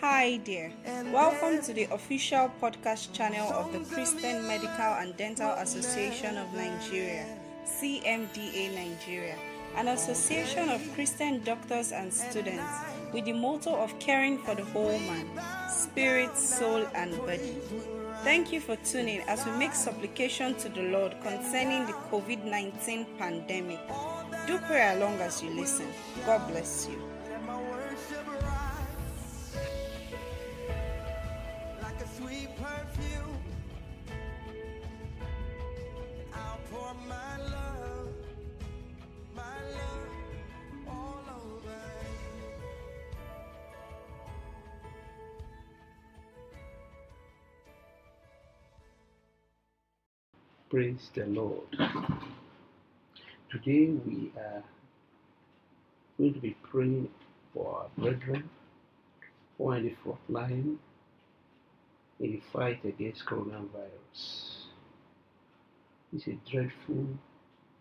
Hi there. Welcome to the official podcast channel of the Christian Medical and Dental Association of Nigeria, CMDA Nigeria, an association of Christian doctors and students with the motto of caring for the whole man, spirit, soul, and body. Thank you for tuning as we make supplication to the Lord concerning the COVID 19 pandemic. Do pray along as you listen. God bless you. Praise the Lord. Today we are going to be praying for our brethren who are in the front line in the fight against coronavirus. It's a dreadful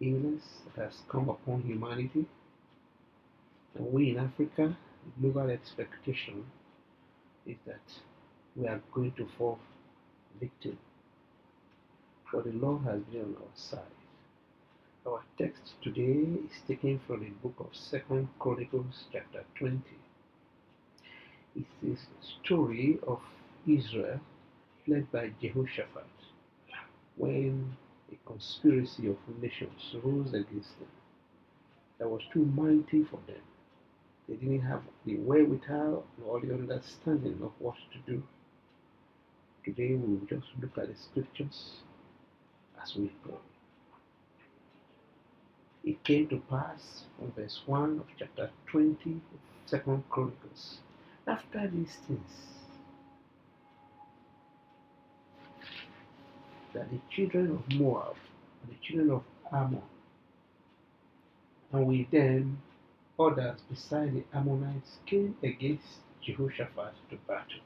illness that has come upon humanity, and we in Africa, global expectation is that we are going to fall victim for the Lord has been on our side. Our text today is taken from the book of Second Chronicles chapter 20. It is a story of Israel led by Jehoshaphat when a conspiracy of nations rose against them that was too mighty for them. They didn't have the wherewithal or the understanding of what to do. Today we will just look at the scriptures as we pray. It came to pass from verse 1 of chapter 20 of Chronicles. After these things, that the children of Moab and the children of Ammon, and with them others beside the Ammonites, came against Jehoshaphat to battle.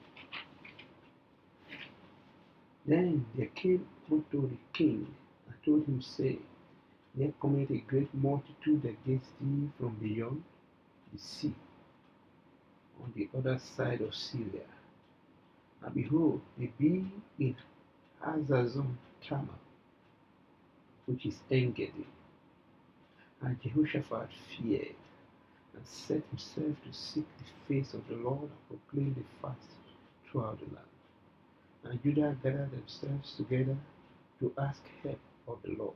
Then there came unto the king and told him, saying, There cometh a great multitude against thee from beyond the sea, on the other side of Syria. And behold, they be in Hazazon Tamar, which is Engedi. And Jehoshaphat feared, and set himself to seek the face of the Lord and proclaim the fast throughout the land. And Judah gathered themselves together to ask help of the Lord.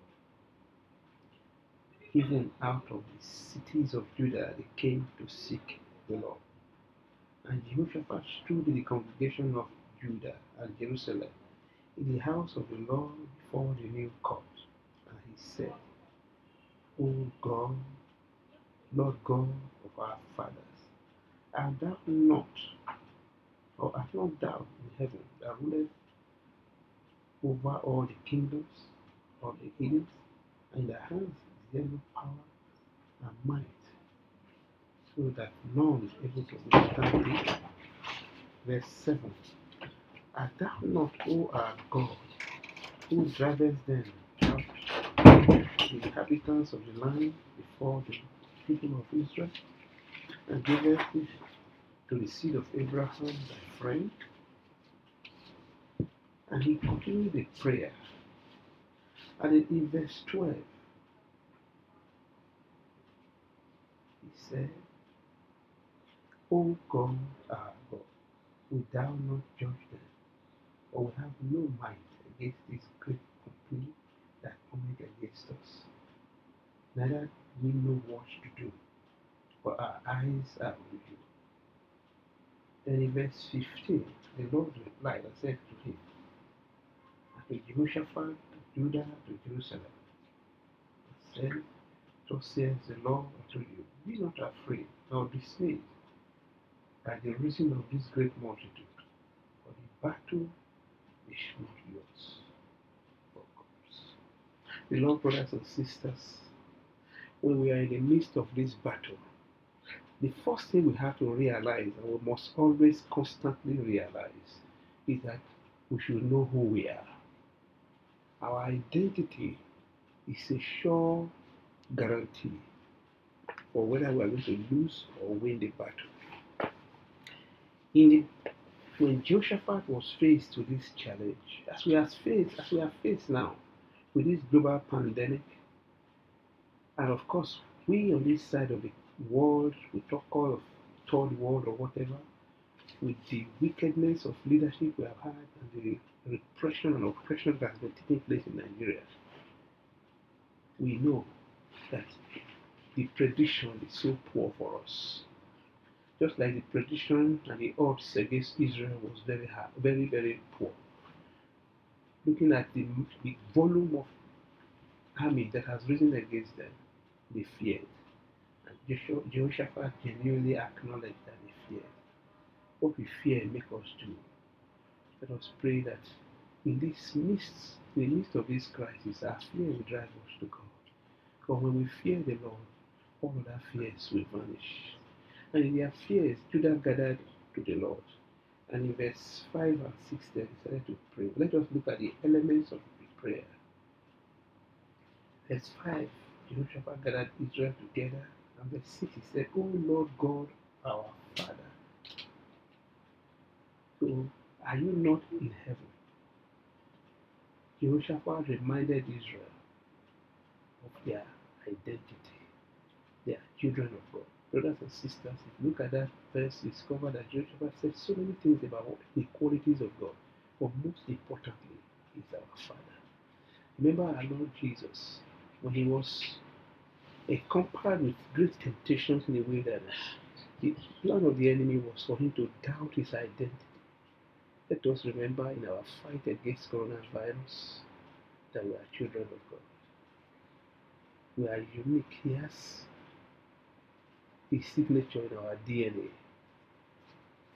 Even out of the cities of Judah they came to seek the Lord. And Jehoshaphat stood in the congregation of Judah and Jerusalem in the house of the Lord before the new court. And he said, O God, Lord God of our fathers, art thou not, or art not thou in heaven that ruleth over all the kingdoms of the heathens, and in thy hands is power and might, so that none is able to withstand thee. Verse 7 Art thou not, O our God, who drivest them out, the inhabitants of the land before the people of Israel, and givest it to the seed of Abraham friend? And he continued the prayer. And in, verse 12, he said, O God, our God, will thou not judge them, or will have no might against this great company that cometh against us? Neither we know what to do, for our eyes are on you. Then in verse 15, the Lord replied and said to him, to Jehoshaphat, to Judah, to Jerusalem. He said, Thus says the Lord unto you, Be not afraid, nor dismayed by the reason of this great multitude, for the battle is not yours, God's. Beloved brothers and sisters, when we are in the midst of this battle, the first thing we have to realize, and we must always constantly realize, is that we should know who we are. Our identity is a sure guarantee for whether we are going to lose or win the battle. In the, when Jehoshaphat was faced with this challenge, as we are faced, as we are faced now, with this global pandemic, and of course, we on this side of the world, we talk of third world or whatever, with the wickedness of leadership we have had and the repression and oppression that has been taking place in Nigeria, we know that the prediction is so poor for us. Just like the prediction and the odds against Israel was very high, very, very poor. Looking at the, the volume of army that has risen against them, they feared. Jehoshaphat genuinely acknowledged that they feared. What we fear make us do. Let us pray that in this midst, in the midst of this crisis, our fear will drive us to God. Because when we fear the Lord, all other fears will vanish. And in their fears, Judah gathered to the Lord. And in verse 5 and 6, they decided to pray. Let us look at the elements of the prayer. Verse 5, Jehoshaphat gathered Israel together. And verse 6, he said, O Lord God, our Father. So, are you not in heaven? Jehoshaphat reminded Israel of their identity. They are children of God. Brothers and sisters, if you look at that verse, you discover that Jehoshaphat said so many things about the qualities of God. But most importantly, He's our Father. Remember our Lord Jesus, when He was accompanied with great temptations in the wilderness, the plan of the enemy was for Him to doubt His identity. Let us remember in our fight against coronavirus that we are children of God. We are unique. He has His signature in our DNA.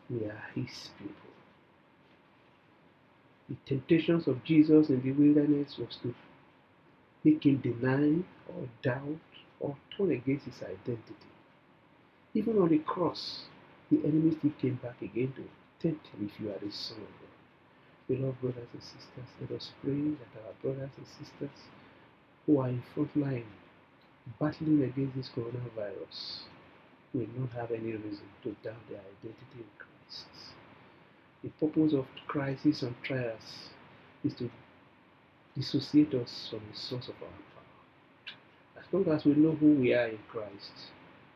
We are His people. The temptations of Jesus in the wilderness was to make him deny or doubt or turn against his identity. Even on the cross, the enemy still came back again to tempt him if you are the Son of God. Beloved brothers and sisters, let us pray that our brothers and sisters who are in front line battling against this coronavirus will not have any reason to doubt their identity in Christ. The purpose of crisis and trials is to dissociate us from the source of our long as we know who we are in Christ,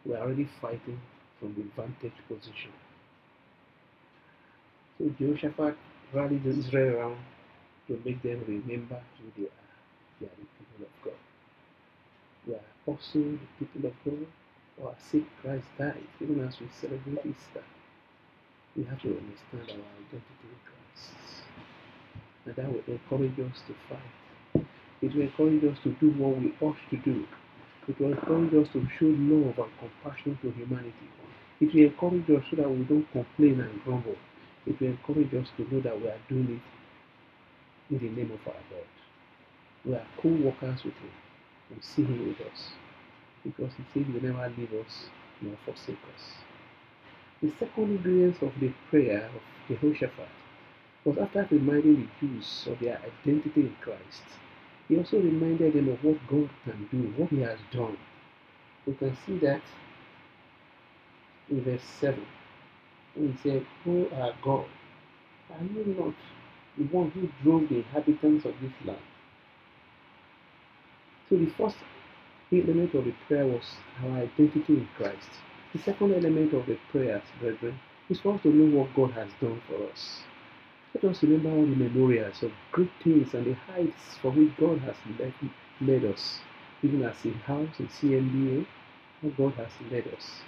we are already fighting from the vantage position. So Jehoshaphat rallied Israel around to make them remember who they are. They are the people of God. We are also the people of God. Our sake, Christ died, even as we celebrate Easter. We have to understand our identity in Christ. And that will encourage us to fight. It will encourage us to do what we ought to do. It will encourage us to show love and compassion to humanity. It will encourage us so that we don't complain and grumble. It will encourage us to know that we are doing it in the name of our Lord. We are co-workers with Him. We see Him with us. Because He said He will never leave us nor forsake us. The second ingredient of the prayer of Jehoshaphat was after reminding the Jews of their identity in Christ, he also reminded them of what God can do, what He has done. We can see that in verse 7. When he said, Who are God, are you not the one who drove the inhabitants of this land? So the first element of the prayer was our identity in Christ. The second element of the prayers, brethren, is for us to know what God has done for us. Let us remember all the memorials of great things and the heights for which God has led, led us, even as in house in CMDA, how God has led us.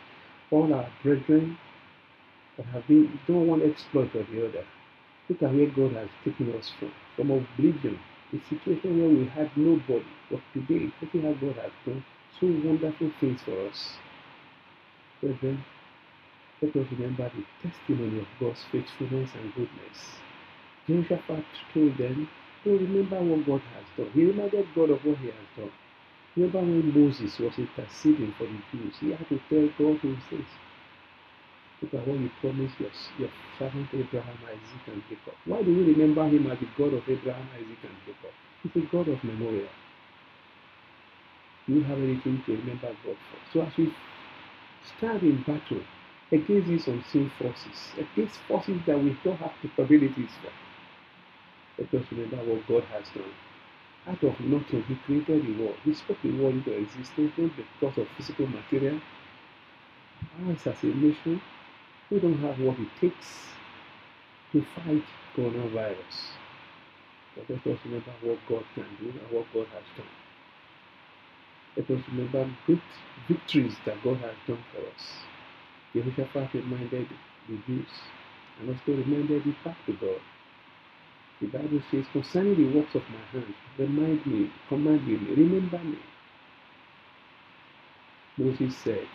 All our brethren that have been done one exploit or the other. Look at where God has taken us from, from oblivion, a situation where we had nobody, but today, look at how God has done so wonderful things for us. Brethren, let us remember the testimony of God's faithfulness and goodness. Jehoshaphat told them, to remember what God has done. He reminded God of what he has done. Remember when Moses was interceding for the Jews, he had to tell God who says, Look at what you promised your, your servant Abraham, Isaac, and Jacob. Why do we remember him as the God of Abraham, Isaac, and Jacob? He's a God of memorial. You have anything to remember God for? So as we stand in battle, against these unseen forces, against forces that we don't have capabilities for. Let us remember what God has done. Out of nothing, He created the world. He spoke the world into existence, not because of physical material. Us as a nation, we don't have what it takes to fight coronavirus. But let us remember what God can do and what God has done. Let us remember great victories that God has done for us. Jehoshaphat reminded the Jews and also reminded the back to God. The Bible says, concerning the works of my hands, remind me, command me, remember me. Moses said,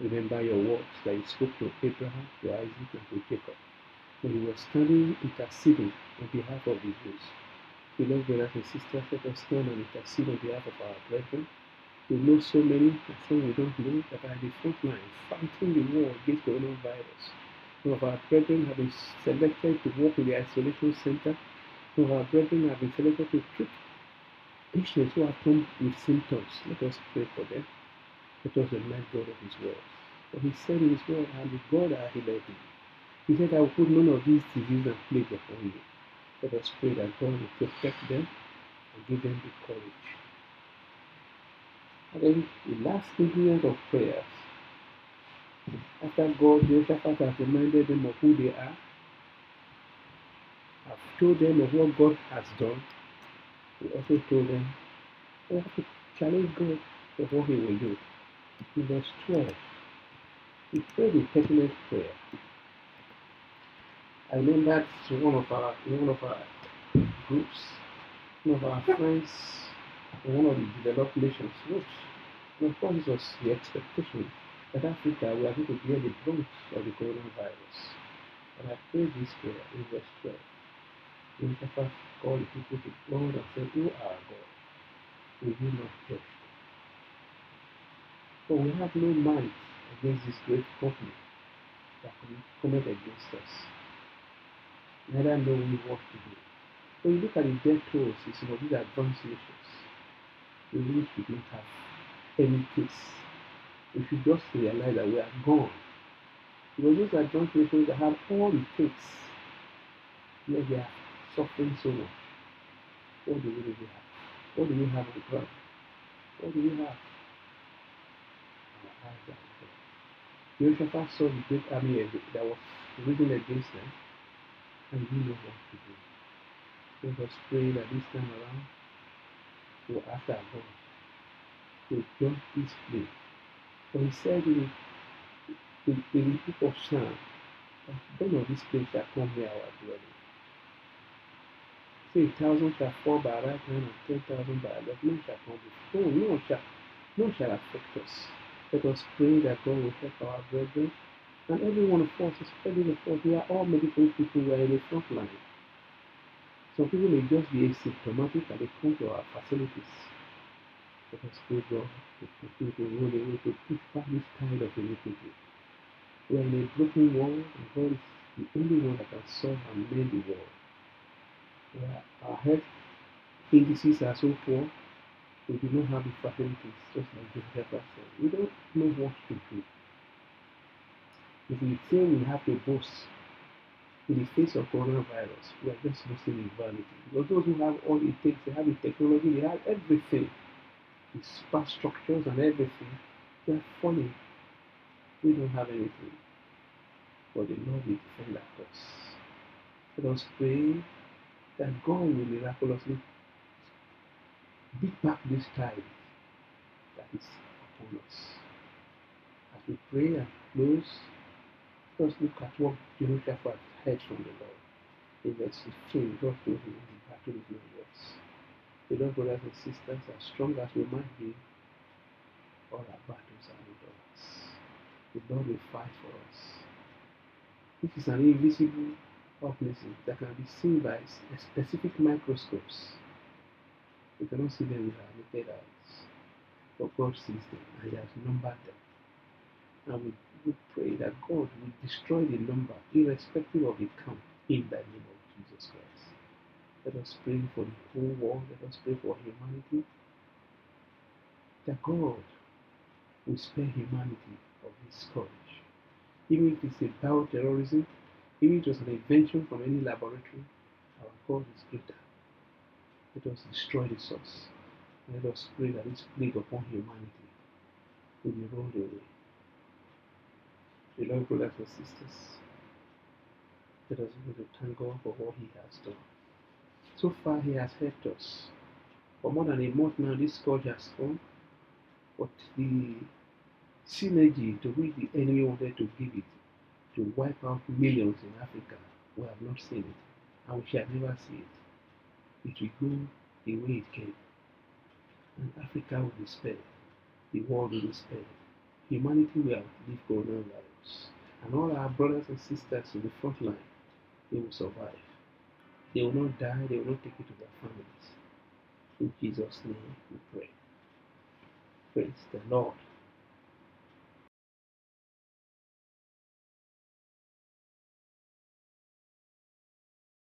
Remember your words that you spoke to Abraham, to Isaac, and to Jacob when he was standing interceding on behalf of the Jews. Beloved brothers and sisters, let us stand and intercede on behalf of our brethren. We know so many, and some we don't know, that are at the front line fighting the war against coronavirus. Some of our brethren have been selected to work in the isolation center. Of our brethren have been selected to treat patients who have come with symptoms. Let us pray for them. Let us remind God of His words. For He said in His word, I am the God that healed thee. He said, I will put none of these diseases and plagues upon you. Let us pray that God will protect them and give them the courage. And then the last ingredient of prayers, after God, Jehoshaphat has reminded them of who they are, told them of what God has done, he also told them oh, they have to challenge God of what He will do. In verse 12, he prayed a pertinent prayer. I remember to one of our one of our groups, one of our friends one of the developed nations wrote, and this was the expectation that Africa we are going to bear the brunt of the coronavirus. And I prayed this prayer in verse 12. In the God and said, You are God. Will you not judge them? We have no might against this great company that come against us. Neither know we what to do. When you look at the death tolls in some of these advanced nations, we really should not have any case. If you just realize that we are gone. Because those advanced nations that have all it takes, yet they are suffering so much. What do you really have? What do you have on ground? What do you have? Our. Jehoshaphat saw the great army that was risen against them, and he knew what to do. Let us pray that this time around, we'll ask our God to judge this place. For he said in, in, in the book of Psalm, that none of this place shall come near our dwelling. A thousand shall fall by right hand and ten thousand by left, none shall come before. No, none shall, none shall affect us. Let us pray that God will help our brethren and every one of us, especially the us, we are all medical people, we are in the front line. Some people may just be asymptomatic and they come to our facilities. Let us pray God to continue to roll away to push back this kind of iniquity. We are in a broken world and God is the only one that can solve and mend the world. Where our health indices are so poor, we do not have the facilities, just like Joseph said. We don't know what to do. If we think we have to boast in the face of coronavirus, we are just boasting in vanity. Because those who have all it takes, they have the technology, they have everything, the sparse structures and everything, they are falling. We don't have anything. But the Lord will defend us. Let us pray that God will miraculously beat back this tide that is upon us. As we pray and close, us look at what Jehoshaphat heard from the Lord. In verse 15, God told him the battle is not yours. Beloved brothers and sisters, as strong as we might be, all our battles are not ours. The Lord will fight for us. This is an invisible organism that can be seen by specific microscopes. We cannot see them with our naked eyes, but God sees them and He has numbered them. And we, we pray that God will destroy the number irrespective of the count in the name of Jesus Christ. Let us pray for the whole world. Let us pray for humanity. That God will spare humanity of this scourge. Even if it's about terrorism, it was an invention from any laboratory, our God is greater. Let us destroy the source. Let us pray that this plague upon humanity will be rolled away. Beloved brothers and sisters, let us begin to thank God for what He has done. So far, He has helped us. For more than a month now, this scourge has come, but the synergy to which the enemy wanted to give it to wipe out millions in Africa, we have not seen it, and we shall never see it. It will go the way it came, and Africa will be spared, the world will be spared, humanity will outlive coronavirus, and all our brothers and sisters in the front line, they will survive. They will not die, they will not take it to their families. In Jesus' name we pray. Praise the Lord.